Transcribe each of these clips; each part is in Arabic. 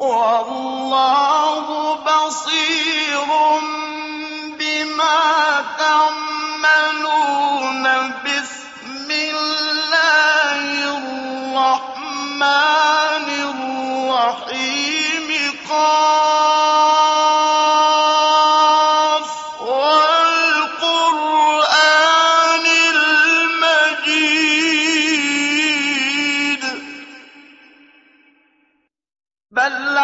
والله بصير بل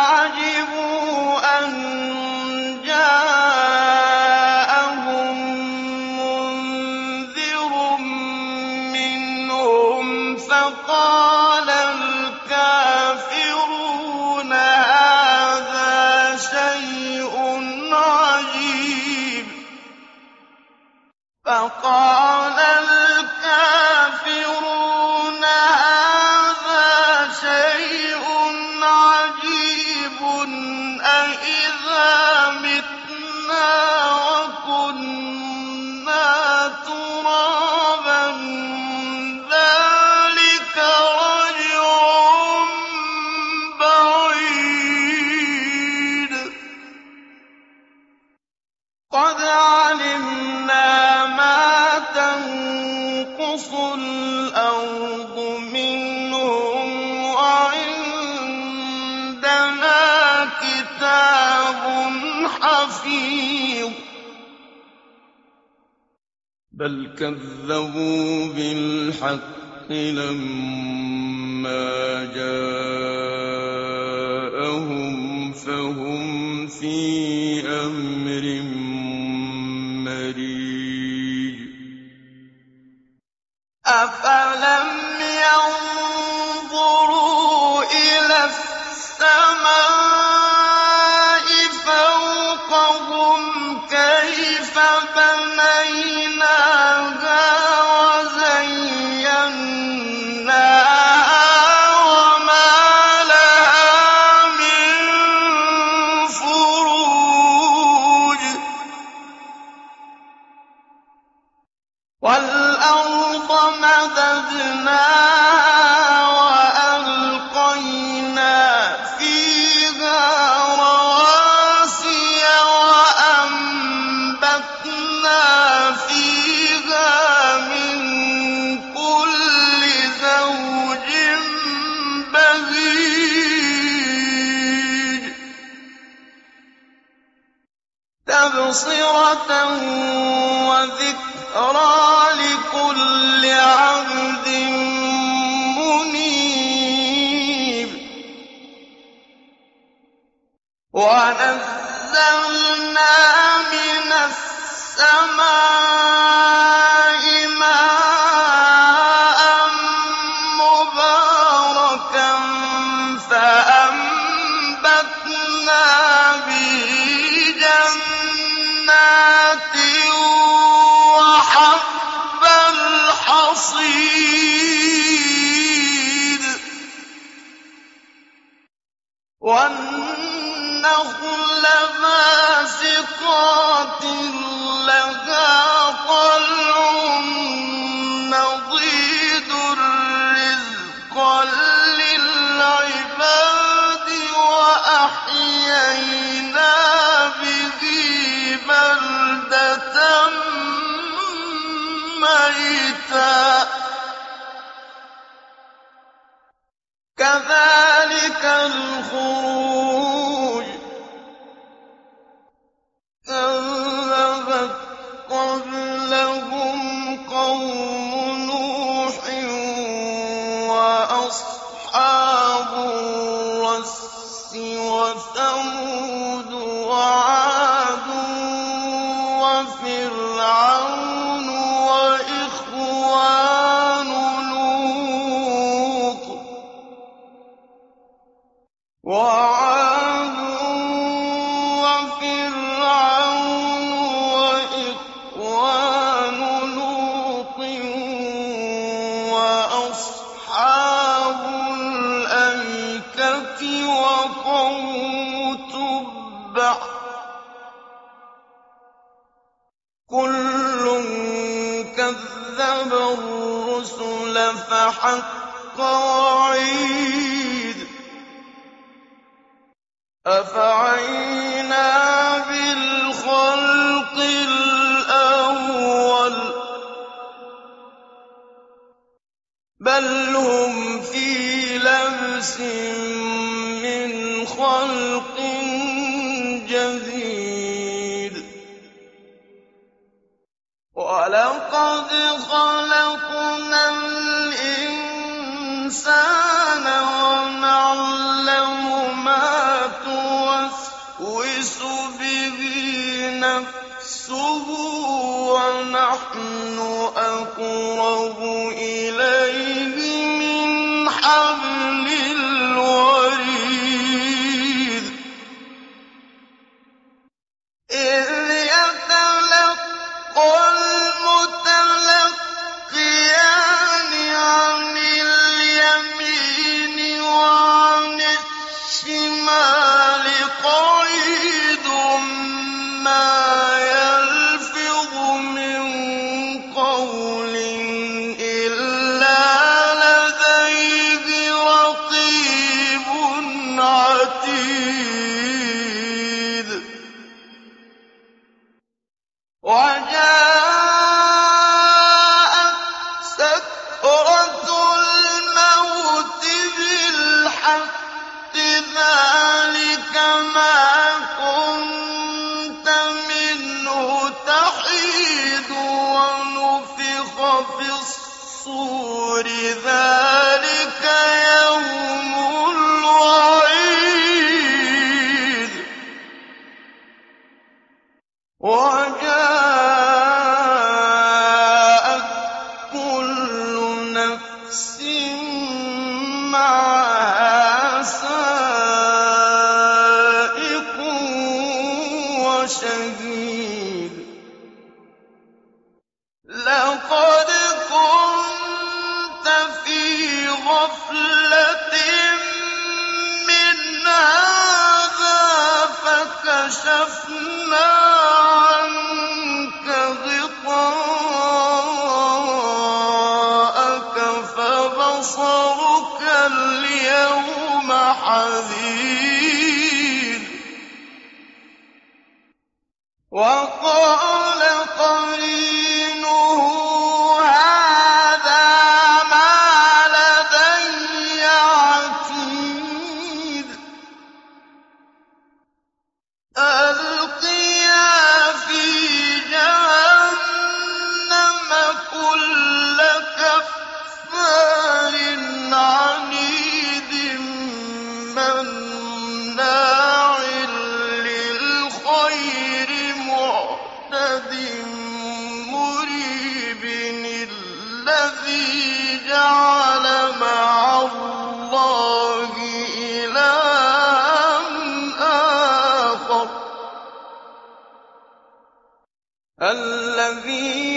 حفيظ بل كذبوا بالحق لما جاءهم فهم في أمر مريج. أفلم ومبصرة وذكرى لكل عبد منيب. ونزلنا من السماء يضيد الرزق للعباد وأحيينا به بلدة ميتا. فحق وعيد أفعينا بالخلق الأول بل هم في لبس من خلق جديد ولقد خلقنا تَوَسْوِسُ بِهِ نَفْسُهُ وَنَحْنُ أَقْرَبُ إِلَيْهِ. إذا الذي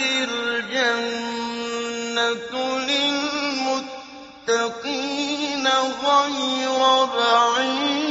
الْجَنَّةُ لِلْمُتَّقِينَ غَيْرَ بَعِيدٍ.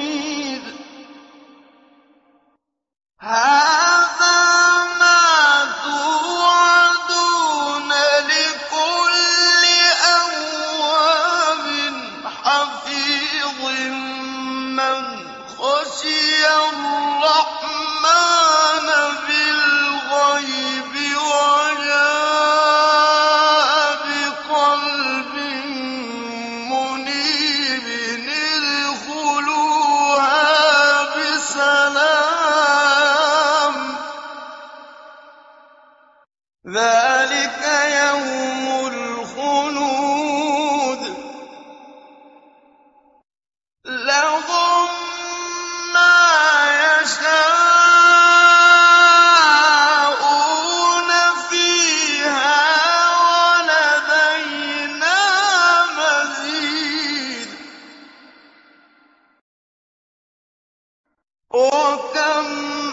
وَكَمْ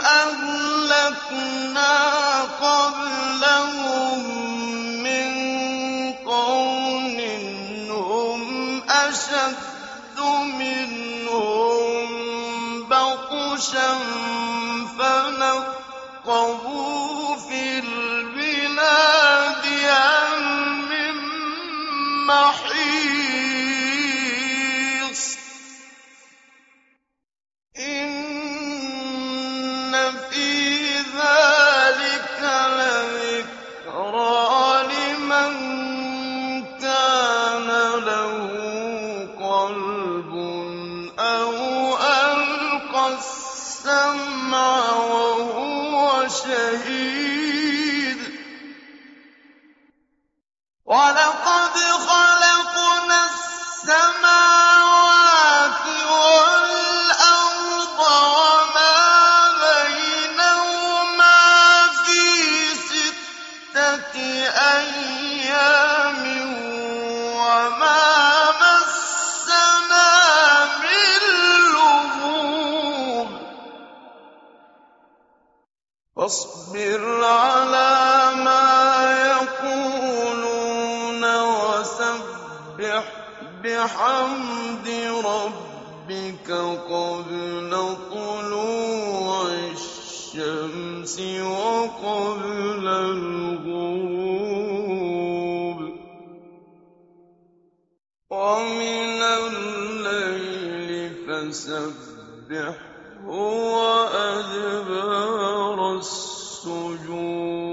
أَهْلَكْنَا قَبْلَهُم مِّن قَرْنٍ هُمْ أَشَدُّ مِنْهُم بَطْشًا فَنَقَّبُوا وَلَقَدْ خَلَقْنَا السَّمَاوَاتِ بِحَمْدِ رَبِّكَ قَبْلَ طُلُوعِ الشَّمْسِ وَقَبْلَ الْغُرُوبِ ۚ وَمِنَ اللَّيْلِ فَسَبِّحْهُ وَأَدْبَارَ السُّجُودِ